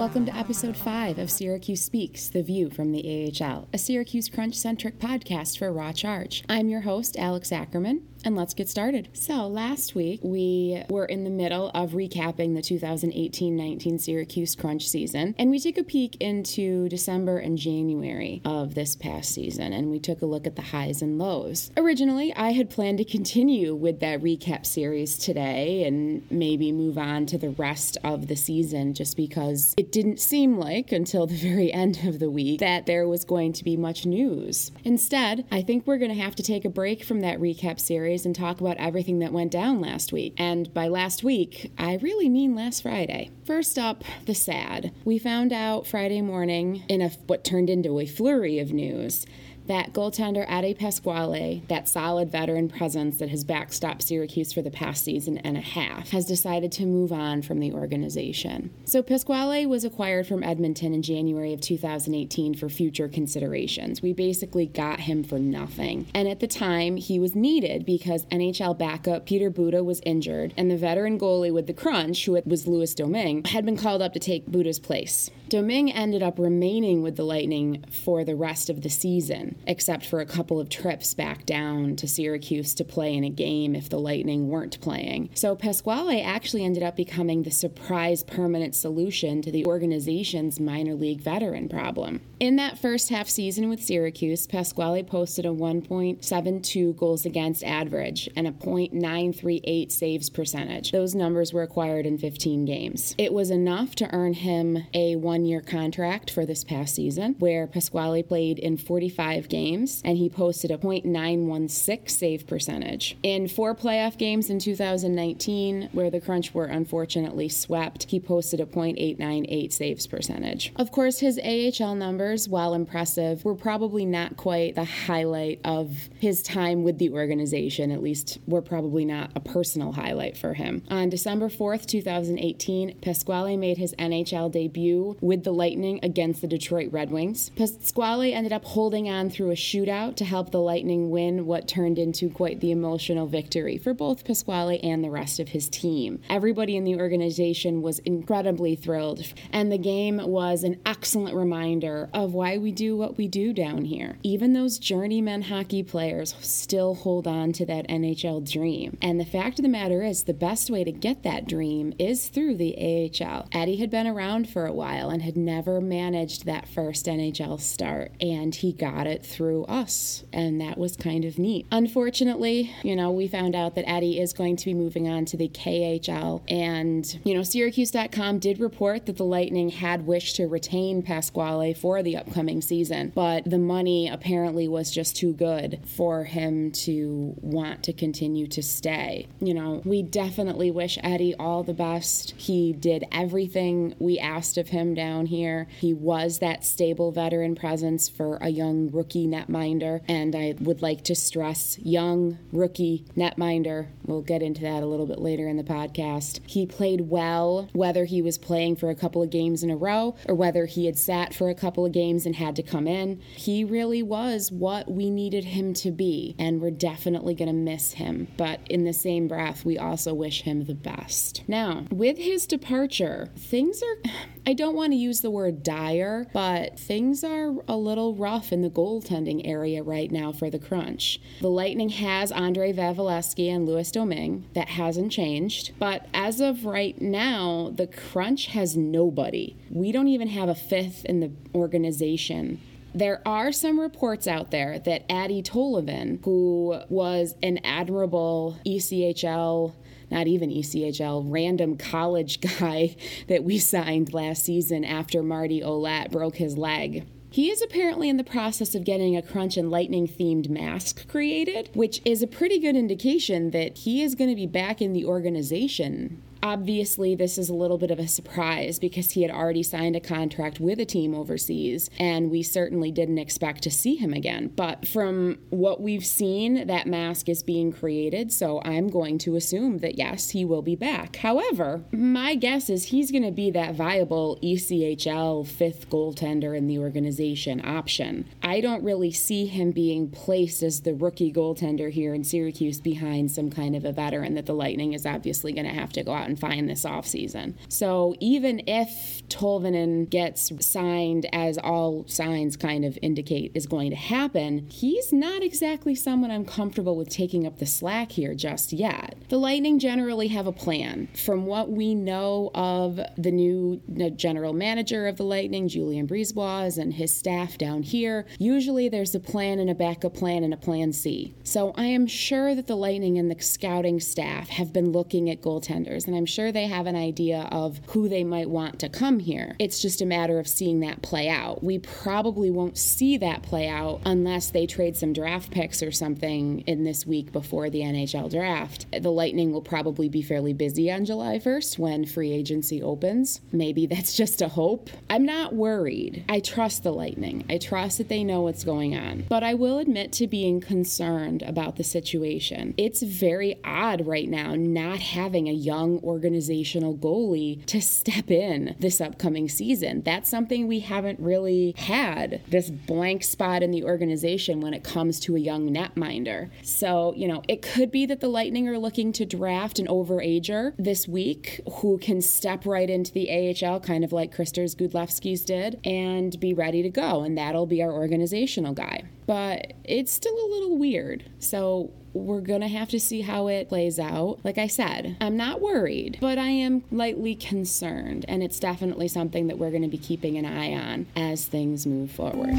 Welcome to episode 5 of Syracuse Speaks, The View from the AHL, a Syracuse Crunch centric podcast for Raw Charge. I'm your host, Alex Ackerman, and let's get started. So, last week we were in the middle of recapping the 2018 19 Syracuse Crunch season, and we took a peek into December and January of this past season, and we took a look at the highs and lows. Originally, I had planned to continue with that recap series today and maybe move on to the rest of the season just because it didn't seem like until the very end of the week that there was going to be much news. Instead, I think we're going to have to take a break from that recap series series and talk about everything that went down last week. And by last week, I really mean last Friday. First up, the sad. We found out Friday morning in a what turned into a flurry of news that goaltender Eddie Pasquale, that solid veteran presence that has backstopped Syracuse for the past season and a half, has decided to move on from the organization. So Pasquale was acquired from Edmonton in January of 2018 for future considerations. We basically got him for nothing. And at the time, he was needed because NHL backup Peter Budaj was injured, and the veteran goalie with the crunch, who it was Louis Domingue, had been called up to take Budaj's place. Domingue ended up remaining with the Lightning for the rest of the season, except for a couple of trips back down to Syracuse to play in a game if the Lightning weren't playing. So Pasquale actually ended up becoming the surprise permanent solution to the organization's minor league veteran problem. In that first half season with Syracuse, Pasquale posted a 1.72 goals against average and a .938 saves percentage. Those numbers were acquired in 15 games. It was enough to earn him a one year contract for this past season, where Pasquale played in 45 games and he posted a .916 save percentage. In four playoff games in 2019, where the Crunch were unfortunately swept, he posted a .898 saves percentage. Of course, his AHL numbers, while impressive, were probably not quite the highlight of his time with the organization, at least were probably not a personal highlight for him. On December 4th, 2018, Pasquale made his NHL debut with the Lightning against the Detroit Red Wings. Pasquale ended up holding on through a shootout to help the Lightning win what turned into quite the emotional victory for both Pasquale and the rest of his team. Everybody in the organization was incredibly thrilled, and the game was an excellent reminder of why we do what we do down here. Even those journeyman hockey players still hold on to that NHL dream. And the fact of the matter is, the best way to get that dream is through the AHL. Eddie had been around for a while and had never managed that first NHL start, and he got it through us, and that was kind of neat. Unfortunately, you know, we found out that Eddie is going to be moving on to the KHL, and, you know, Syracuse.com did report that the Lightning had wished to retain Pasquale for the upcoming season, but the money apparently was just too good for him to want to continue to stay. You know, we definitely wish Eddie all the best. He did everything we asked of him down here. He was that stable veteran presence for a young rookie netminder, and I would like to stress young rookie netminder. We'll get into that a little bit later in the podcast. He played well, whether he was playing for a couple of games in a row or whether he had sat for a couple of games and had to come in. He really was what we needed him to be, and we're definitely going to miss him. But in the same breath, we also wish him the best. Now, with his departure, things are, I don't want to use the word dire, but things are a little rough in the goaltending area right now for the Crunch. The Lightning has Andrei Vasilevskiy and Louis Domingue. That hasn't changed. But as of right now, the Crunch has nobody. We don't even have a fifth in the organization there are some reports out there that Atte Tolvanen, who was an admirable ECHL not even ECHL, random college guy that we signed last season after Marty Ouellette broke his leg. He is apparently in the process of getting a Crunch and Lightning themed mask created, which is a pretty good indication that he is going to be back in the organization Obviously, this is a little bit of a surprise because he had already signed a contract with a team overseas, and we certainly didn't expect to see him again. But from what we've seen, that mask is being created, so I'm going to assume that yes, he will be back. However, my guess is he's going to be that viable ECHL fifth goaltender in the organization option. I don't really see him being placed as the rookie goaltender here in Syracuse behind some kind of a veteran that the Lightning is obviously going to have to go out done fine this offseason. So even if Tolvanen gets signed, as all signs kind of indicate is going to happen, he's not exactly someone I'm comfortable with taking up the slack here just yet. The Lightning generally have a plan. From what we know of the new general manager of the Lightning, Julien BriseBois, and his staff down here, usually there's a plan and a backup plan and a plan C. So I am sure that the Lightning and the scouting staff have been looking at goaltenders, and I'm sure they have an idea of who they might want to come here. It's just a matter of seeing that play out. We probably won't see that play out unless they trade some draft picks or something in this week before the NHL draft. The Lightning will probably be fairly busy on July 1st when free agency opens. Maybe that's just a hope. I'm not worried. I trust the Lightning. I trust that they know what's going on. But I will admit to being concerned about the situation. It's very odd right now not having a young organizational goalie to step in this upcoming season. That's something we haven't really had this blank spot in the organization when it comes to a young netminder. So, you know, it could be that the Lightning are looking to draft an overager this week who can step right into the AHL, kind of like Kristers Gudlevskis did, and be ready to go. And that'll be our organizational guy. But it's still a little weird. So we're going to have to see how it plays out. Like I said, I'm not worried, but I am lightly concerned. And it's definitely something that we're going to be keeping an eye on as things move forward.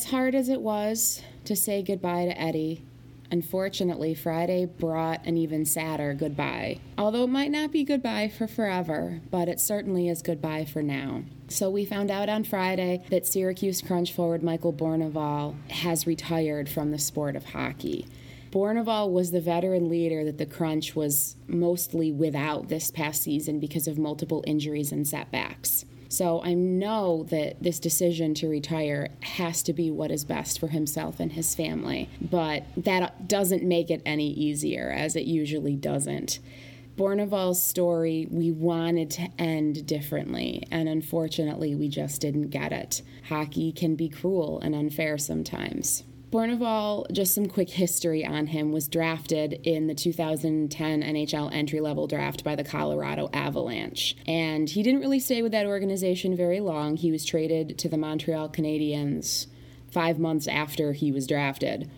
As hard as it was to say goodbye to Eddie, unfortunately, Friday brought an even sadder goodbye. Although it might not be goodbye for forever, but it certainly is goodbye for now. So we found out on Friday that Syracuse Crunch forward Michael Bournival has retired from the sport of hockey. Bournival was the veteran leader that the Crunch was mostly without this past season because of multiple injuries and setbacks. So I know that this decision to retire has to be what is best for himself and his family, but that doesn't make it any easier, as it usually doesn't. Bournival's story we wanted to end differently, and unfortunately, we just didn't get it. Hockey can be cruel and unfair sometimes. Bournival, just some quick history on him, was drafted in the 2010 NHL entry level draft by the Colorado Avalanche. And he didn't really stay with that organization very long. He was traded to the Montreal Canadiens five months after he was drafted.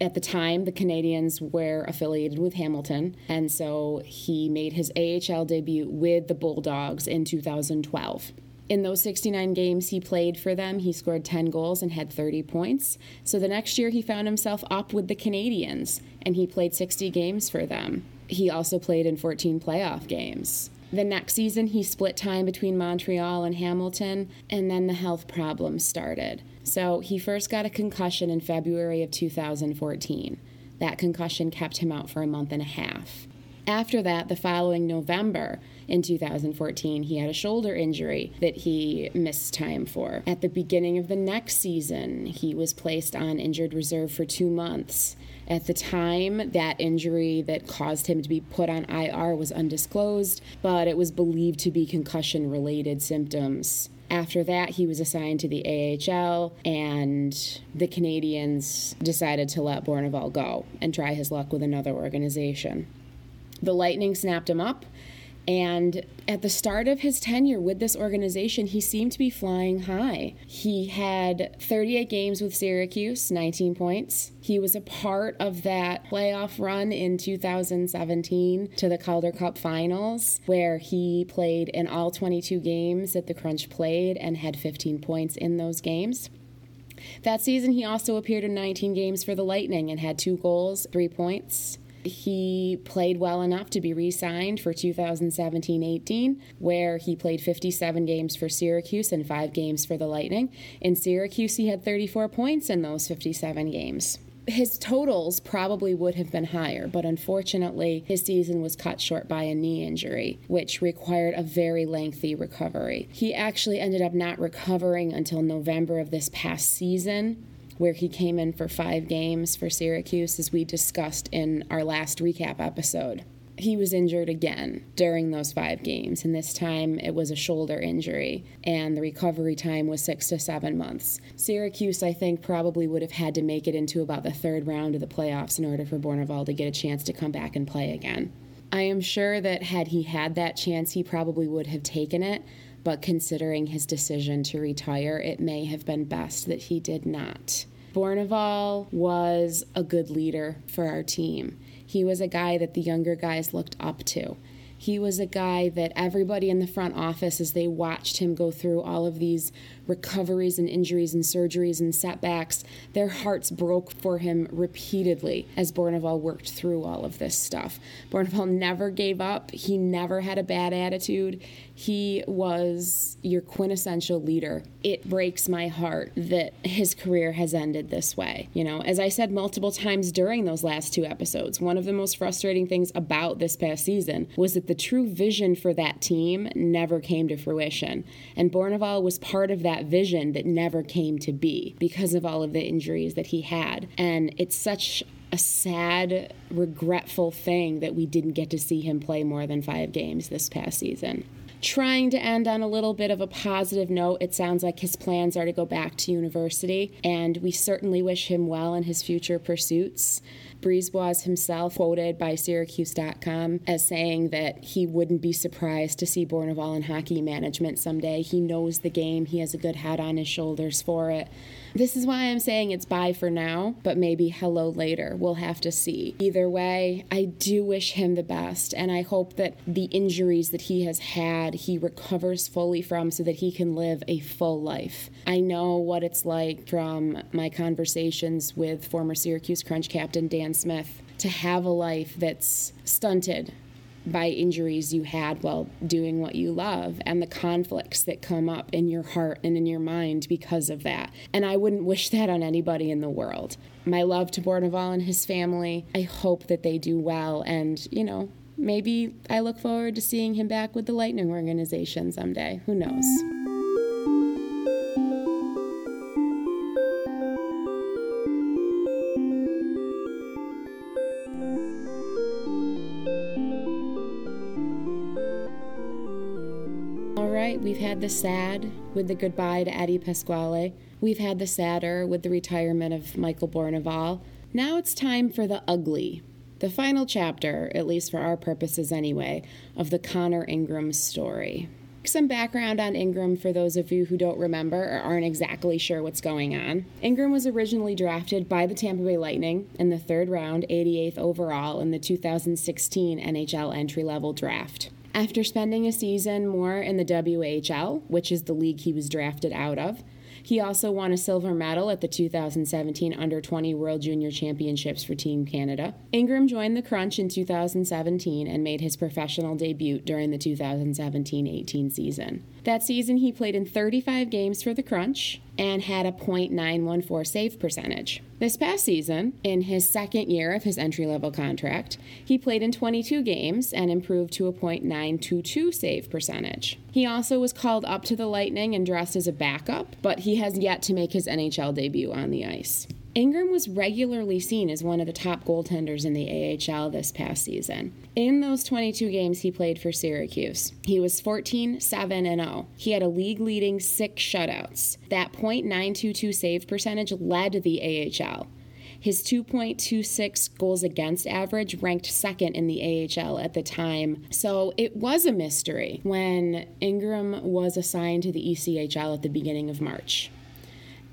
At the time, the Canadiens were affiliated with Hamilton, and so he made his AHL debut with the Bulldogs in 2012 in those 69 games he played for them, he scored 10 goals and had 30 points. So the next year he found himself up with the Canadiens and he played 60 games for them. He also played in 14 playoff games. The next season, he split time between Montreal and Hamilton, and then the health problems started. So he first got a concussion in February of 2014. That concussion kept him out for a month and a half. After that, the following November in 2014, he had a shoulder injury that he missed time for. At the beginning of the next season, he was placed on injured reserve for two months. At the time, that injury that caused him to be put on IR was undisclosed, but it was believed to be concussion related symptoms. After that, he was assigned to the AHL, and the Canadiens decided to let Bournival go and try his luck with another organization. The Lightning snapped him up. And at the start of his tenure with this organization, he seemed to be flying high. He had 38 games with Syracuse, 19 points. He was a part of that playoff run in 2017 to the Calder Cup finals, where he played in all 22 games that the Crunch played and had 15 points in those games. That season, he also appeared in 19 games for the Lightning and had two goals, three points. He played well enough to be re signed for 2017 18, where he played 57 games for Syracuse and five games for the Lightning. In Syracuse, he had 34 points in those 57 games. His totals probably would have been higher, but unfortunately, his season was cut short by a knee injury, which required a very lengthy recovery. He actually ended up not recovering until November of this past season, where he came in for five games for Syracuse, as we discussed in our last recap episode. he was injured again during those five games, and this time it was a shoulder injury, and the recovery time was six to seven months. Syracuse, I think, probably would have had to make it into about the third round of the playoffs in order for Bournival to get a chance to come back and play again. I am sure that had he had that chance, he probably would have taken it, but considering his decision to retire, it may have been best that he did not. Bournival was a good leader for our team. He was a guy that the younger guys looked up to. He was a guy that everybody in the front office, as they watched him go through all of these recoveries and injuries and surgeries and setbacks, their hearts broke for him repeatedly as Bournival worked through all of this stuff. Bournival never gave up. He never had a bad attitude. He was your quintessential leader. It breaks my heart that his career has ended this way. You know, as I said multiple times during those last two episodes, one of the most frustrating things about this past season was that the true vision for that team never came to fruition. And Bournival was part of that vision that never came to be because of all of the injuries that he had. And it's such a sad, regretful thing that we didn't get to see him play more than five games this past season trying to end on a little bit of a positive note. It sounds like his plans are to go back to university, and we certainly wish him well in his future pursuits. Brisebois himself quoted by Syracuse.com as saying that he wouldn't be surprised to see Bournival in hockey management someday. He knows the game, he has a good head on his shoulders for it. This is why I'm saying it's bye for now, but maybe hello later. We'll have to see. Either way, I do wish him the best, and I hope that the injuries that he has had, he recovers fully from so that he can live a full life. I know what it's like from my conversations with former Syracuse Crunch captain Dan Smith to have a life that's stunted by injuries you had while doing what you love and the conflicts that come up in your heart and in your mind because of that. And I wouldn't wish that on anybody in the world. My love to Bournival and his family. I hope that they do well and, you know, maybe I look forward to seeing him back with the Lightning organization someday. Who knows? The sad with the goodbye to Eddie Pasquale. We've had the sadder with the retirement of Michael Bournival. Now it's time for the ugly. The final chapter, at least for our purposes anyway, of the Connor Ingram story. Some background on Ingram for those of you who don't remember or aren't exactly sure what's going on. Ingram was originally drafted by the Tampa Bay Lightning in the third round, 88th overall in the 2016 NHL entry level draft. After spending a season more in the WHL, which is the league he was drafted out of, he also won a silver medal at the 2017 Under 20 World Junior Championships for Team Canada. Ingram joined the Crunch in 2017 and made his professional debut during the 2017 18 season. That season, he played in 35 games for the Crunch and had a .914 save percentage. This past season, in his second year of his entry level contract, he played in 22 games and improved to a .922 save percentage. He also was called up to the Lightning and dressed as a backup, but he has yet to make his NHL debut on the ice. Ingram was regularly seen as one of the top goaltenders in the AHL this past season. In those 22 games he played for Syracuse, he was 14, 7, and 0. He had a league leading six shutouts. That .922 save percentage led the AHL. His 2.26 goals against average ranked second in the AHL at the time. So it was a mystery when Ingram was assigned to the ECHL at the beginning of March.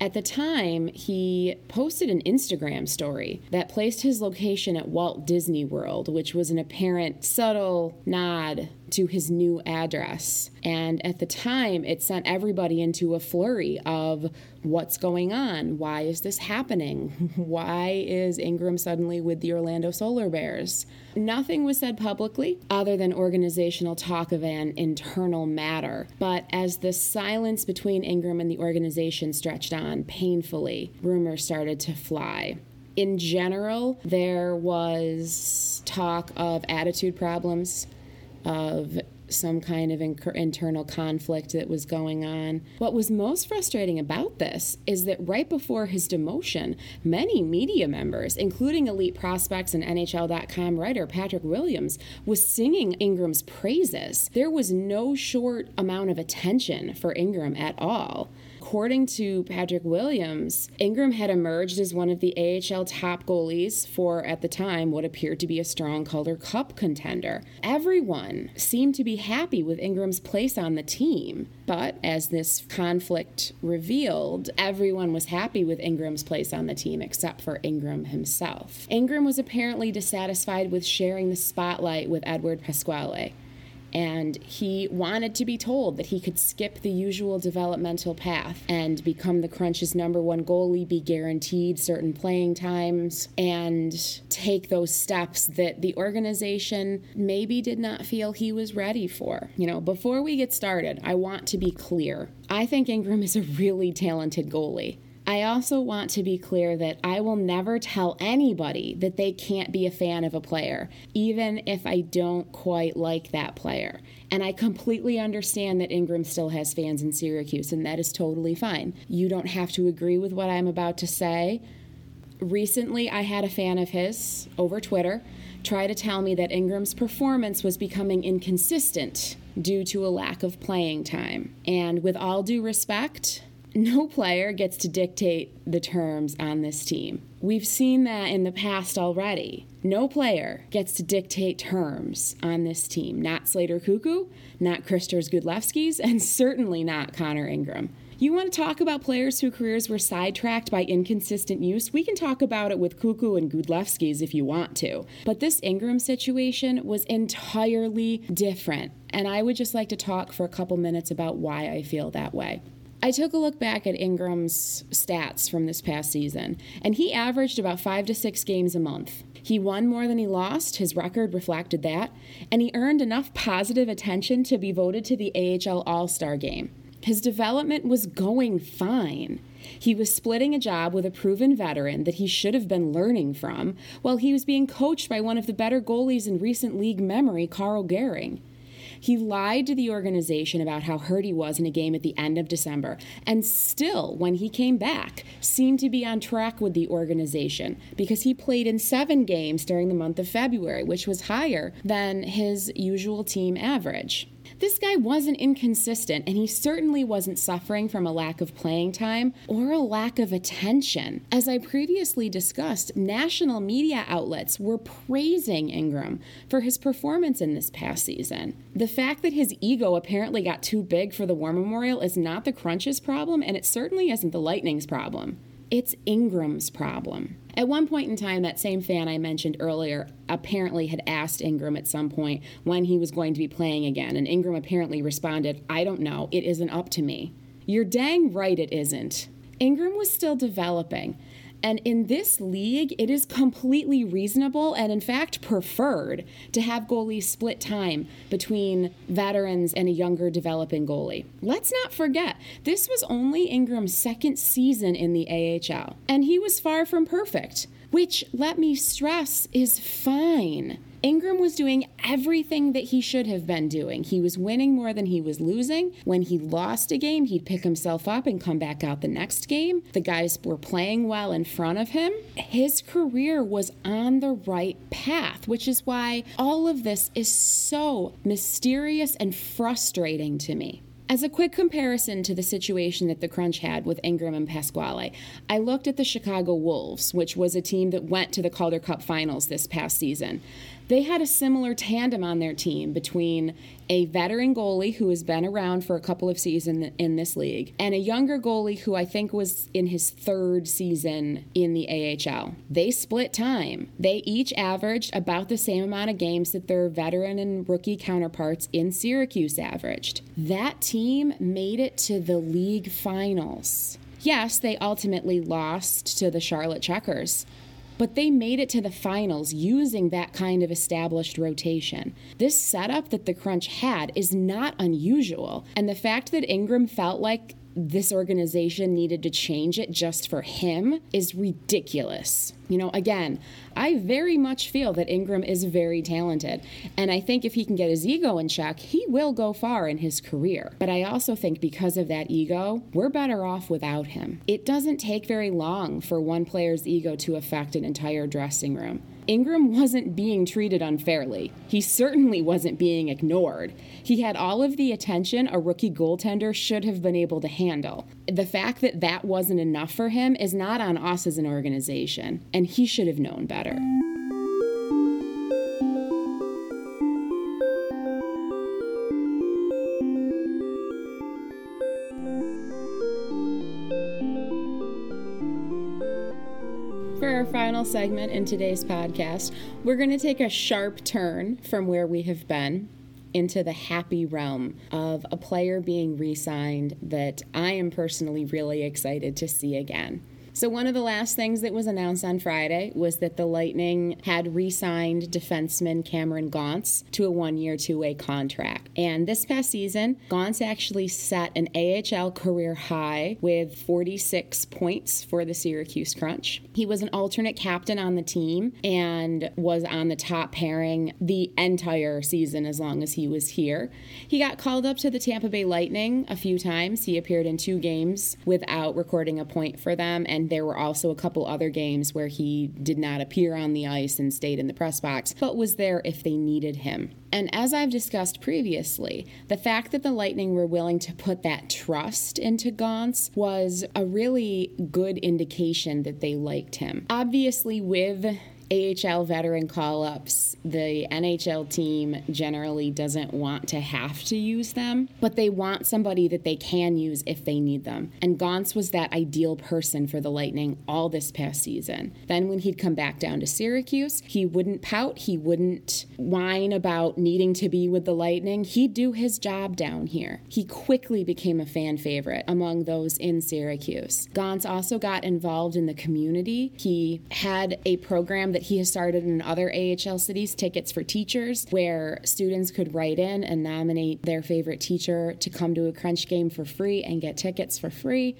At the time, he posted an Instagram story that placed his location at Walt Disney World, which was an apparent subtle nod to his new address. And at the time, it sent everybody into a flurry of what's going on? Why is this happening? Why is Ingram suddenly with the Orlando Solar Bears? Nothing was said publicly other than organizational talk of an internal matter. But as the silence between Ingram and the organization stretched on painfully, rumors started to fly in general, there was talk of attitude problems, of some kind of inc- internal conflict that was going on. What was most frustrating about this is that right before his demotion, many media members, including elite prospects and NHL.com writer Patrick Williams, was singing Ingram's praises. There was no short amount of attention for Ingram at all. According to Patrick Williams, Ingram had emerged as one of the AHL top goalies for, at the time, what appeared to be a strong Calder Cup contender. Everyone seemed to be happy with Ingram's place on the team. But as this conflict revealed, everyone was happy with Ingram's place on the team except for Ingram himself. Ingram was apparently dissatisfied with sharing the spotlight with Edward Pasquale and he wanted to be told that he could skip the usual developmental path and become the Crunch's number one goalie, be guaranteed certain playing times, and take those steps that the organization maybe did not feel he was ready for. You know, before we get started, I want to be clear. I think Ingram is a really talented goalie. I also want to be clear that I will never tell anybody that they can't be a fan of a player, even if I don't quite like that player. And I completely understand that Ingram still has fans in Syracuse, and that is totally fine. You don't have to agree with what I'm about to say. Recently, I had a fan of his over Twitter try to tell me that Ingram's performance was becoming inconsistent due to a lack of playing time. And with all due respect, no player gets to dictate the terms on this team. We've seen that in the past already. No player gets to dictate terms on this team. Not Slater Koekkoek, not Kristers Gudlevskis, and certainly not Connor Ingram. You want to talk about players whose careers were sidetracked by inconsistent use? We can talk about it with Koekkoek and Gudlevskis if you want to. But this Ingram situation was entirely different. And I would just like to talk for a couple minutes about why I feel that way. I took a look back at Ingram's stats from this past season, and he averaged about five to six games a month. He won more than he lost, his record reflected that, and he earned enough positive attention to be voted to the AHL All Star game. His development was going fine. He was splitting a job with a proven veteran that he should have been learning from, while he was being coached by one of the better goalies in recent league memory, Carl Gehring. He lied to the organization about how hurt he was in a game at the end of December, and still, when he came back, seemed to be on track with the organization because he played in seven games during the month of February, which was higher than his usual team average. This guy wasn't inconsistent, and he certainly wasn't suffering from a lack of playing time or a lack of attention. As I previously discussed, national media outlets were praising Ingram for his performance in this past season. The fact that his ego apparently got too big for the War Memorial is not the Crunch's problem, and it certainly isn't the Lightning's problem. It's Ingram's problem. At one point in time, that same fan I mentioned earlier apparently had asked Ingram at some point when he was going to be playing again, and Ingram apparently responded, I don't know, it isn't up to me. You're dang right it isn't. Ingram was still developing. And in this league, it is completely reasonable and, in fact, preferred to have goalies split time between veterans and a younger developing goalie. Let's not forget, this was only Ingram's second season in the AHL, and he was far from perfect, which, let me stress, is fine. Ingram was doing everything that he should have been doing. He was winning more than he was losing. When he lost a game, he'd pick himself up and come back out the next game. The guys were playing well in front of him. His career was on the right path, which is why all of this is so mysterious and frustrating to me. As a quick comparison to the situation that the Crunch had with Ingram and Pasquale, I looked at the Chicago Wolves, which was a team that went to the Calder Cup finals this past season. They had a similar tandem on their team between a veteran goalie who has been around for a couple of seasons in this league and a younger goalie who I think was in his third season in the AHL. They split time. They each averaged about the same amount of games that their veteran and rookie counterparts in Syracuse averaged. That team made it to the league finals. Yes, they ultimately lost to the Charlotte Checkers, but they made it to the finals using that kind of established rotation. This setup that the Crunch had is not unusual, and the fact that Ingram felt like this organization needed to change it just for him is ridiculous. You know, again, I very much feel that Ingram is very talented. And I think if he can get his ego in check, he will go far in his career. But I also think because of that ego, we're better off without him. It doesn't take very long for one player's ego to affect an entire dressing room. Ingram wasn't being treated unfairly. He certainly wasn't being ignored. He had all of the attention a rookie goaltender should have been able to handle. The fact that that wasn't enough for him is not on us as an organization, and he should have known better. Final segment in today's podcast, we're going to take a sharp turn from where we have been into the happy realm of a player being re signed that I am personally really excited to see again. So, one of the last things that was announced on Friday was that the Lightning had re signed defenseman Cameron Gaunce to a one year, two way contract. And this past season, Gaunce actually set an AHL career high with 46 points for the Syracuse Crunch. He was an alternate captain on the team and was on the top pairing the entire season as long as he was here. He got called up to the Tampa Bay Lightning a few times. He appeared in two games without recording a point for them and there were also a couple other games where he did not appear on the ice and stayed in the press box, but was there if they needed him. And as I've discussed previously, the fact that the Lightning were willing to put that trust into Gaunce was a really good indication that they liked him. Obviously, with AHL veteran call ups, the NHL team generally doesn't want to have to use them, but they want somebody that they can use if they need them. And Gaunce was that ideal person for the Lightning all this past season. Then, when he'd come back down to Syracuse, he wouldn't pout, he wouldn't whine about needing to be with the Lightning. He'd do his job down here. He quickly became a fan favorite among those in Syracuse. Gaunce also got involved in the community. He had a program that that he has started in other AHL cities, Tickets for Teachers, where students could write in and nominate their favorite teacher to come to a Crunch game for free and get tickets for free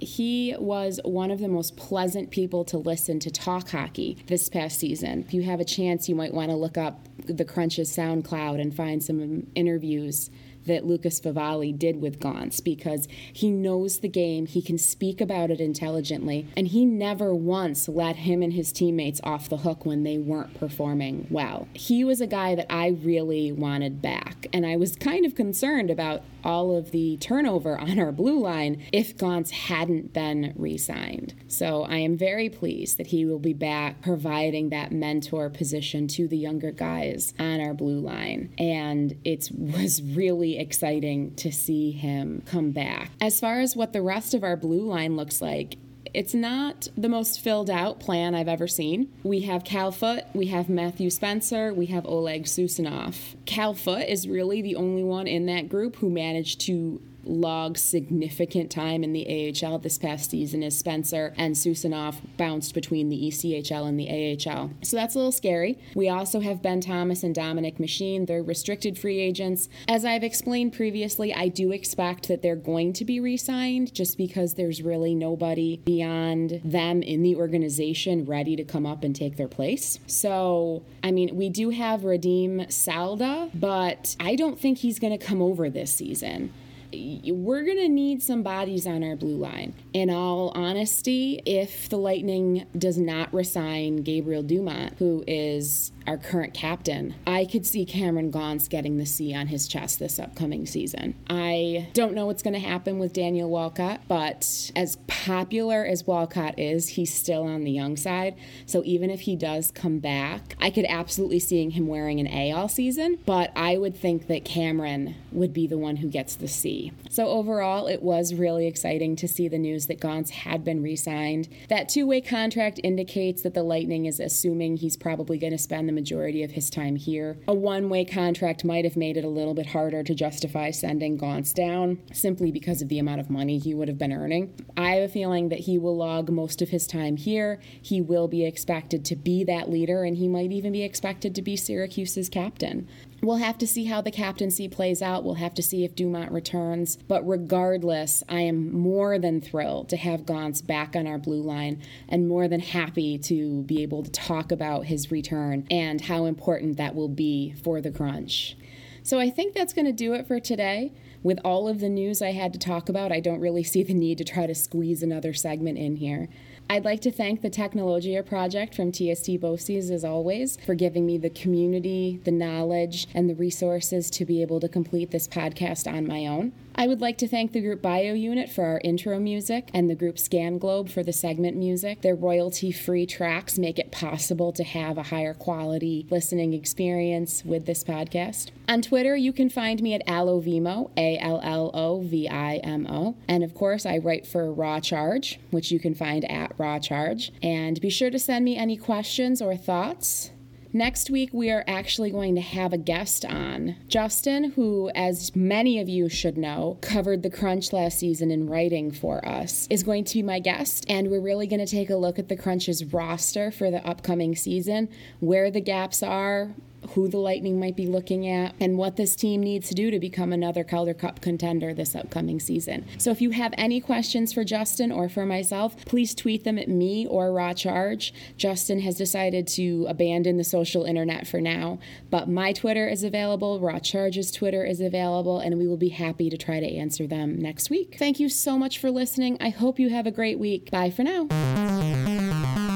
he was one of the most pleasant people to listen to talk hockey this past season. If you have a chance, you might want to look up the Crunches SoundCloud and find some interviews that Lucas Favali did with Gaunce because he knows the game, he can speak about it intelligently, and he never once let him and his teammates off the hook when they weren't performing well. He was a guy that I really wanted back, and I was kind of concerned about all of the turnover on our blue line if Gaunce hadn't been re signed. So I am very pleased that he will be back providing that mentor position to the younger guys on our blue line. And it was really exciting to see him come back. As far as what the rest of our blue line looks like, it's not the most filled out plan I've ever seen. We have Cal Foote, we have Matthew Spencer, we have Oleg Sosunov. Calfoot is really the only one in that group who managed to log significant time in the AHL this past season as Spencer and Sosunov bounced between the ECHL and the AHL. So that's a little scary. We also have Ben Thomas and Dominik Masin. They're restricted free agents. As I've explained previously, I do expect that they're going to be re signed just because there's really nobody beyond them in the organization ready to come up and take their place. So, I mean, we do have Radim Salda, but I don't think he's going to come over this season we're going to need some bodies on our blue line. In all honesty, if the Lightning does not resign Gabriel Dumont, who is our current captain, I could see Cameron Gaunce getting the C on his chest this upcoming season. I don't know what's going to happen with Daniel Walcott, but as popular as Walcott is, he's still on the young side. So even if he does come back, I could absolutely see him wearing an A all season, but I would think that Cameron would be the one who gets the C. So overall, it was really exciting to see the news that Gaunce had been re signed. That two way contract indicates that the Lightning is assuming he's probably going to spend the majority of his time here. A one way contract might have made it a little bit harder to justify sending Gaunce down simply because of the amount of money he would have been earning. I have a feeling that he will log most of his time here. He will be expected to be that leader, and he might even be expected to be Syracuse's captain. We'll have to see how the captaincy plays out. We'll have to see if Dumont returns. But regardless, I am more than thrilled to have Gaunce back on our blue line and more than happy to be able to talk about his return and how important that will be for the crunch. So I think that's going to do it for today. With all of the news I had to talk about, I don't really see the need to try to squeeze another segment in here. I'd like to thank the Technologia Project from TST BOCES, as always, for giving me the community, the knowledge, and the resources to be able to complete this podcast on my own. I would like to thank the group Bio Unit for our intro music and the group Scan Globe for the segment music. Their royalty free tracks make it possible to have a higher quality listening experience with this podcast. On Twitter, you can find me at Allovimo, A L L O V I M O. And of course, I write for Raw Charge, which you can find at Raw Charge. And be sure to send me any questions or thoughts. Next week, we are actually going to have a guest on. Justin, who, as many of you should know, covered the Crunch last season in writing for us, is going to be my guest. And we're really going to take a look at the Crunch's roster for the upcoming season, where the gaps are, who the Lightning might be looking at, and what this team needs to do to become another Calder Cup contender this upcoming season. So if you have any questions for Justin or for myself, please tweet them at me or Raw Charge. Justin has decided to abandon the social internet for now, but my Twitter is available, Raw Charge's Twitter is available, and we will be happy to try to answer them next week. Thank you so much for listening. I hope you have a great week. Bye for now.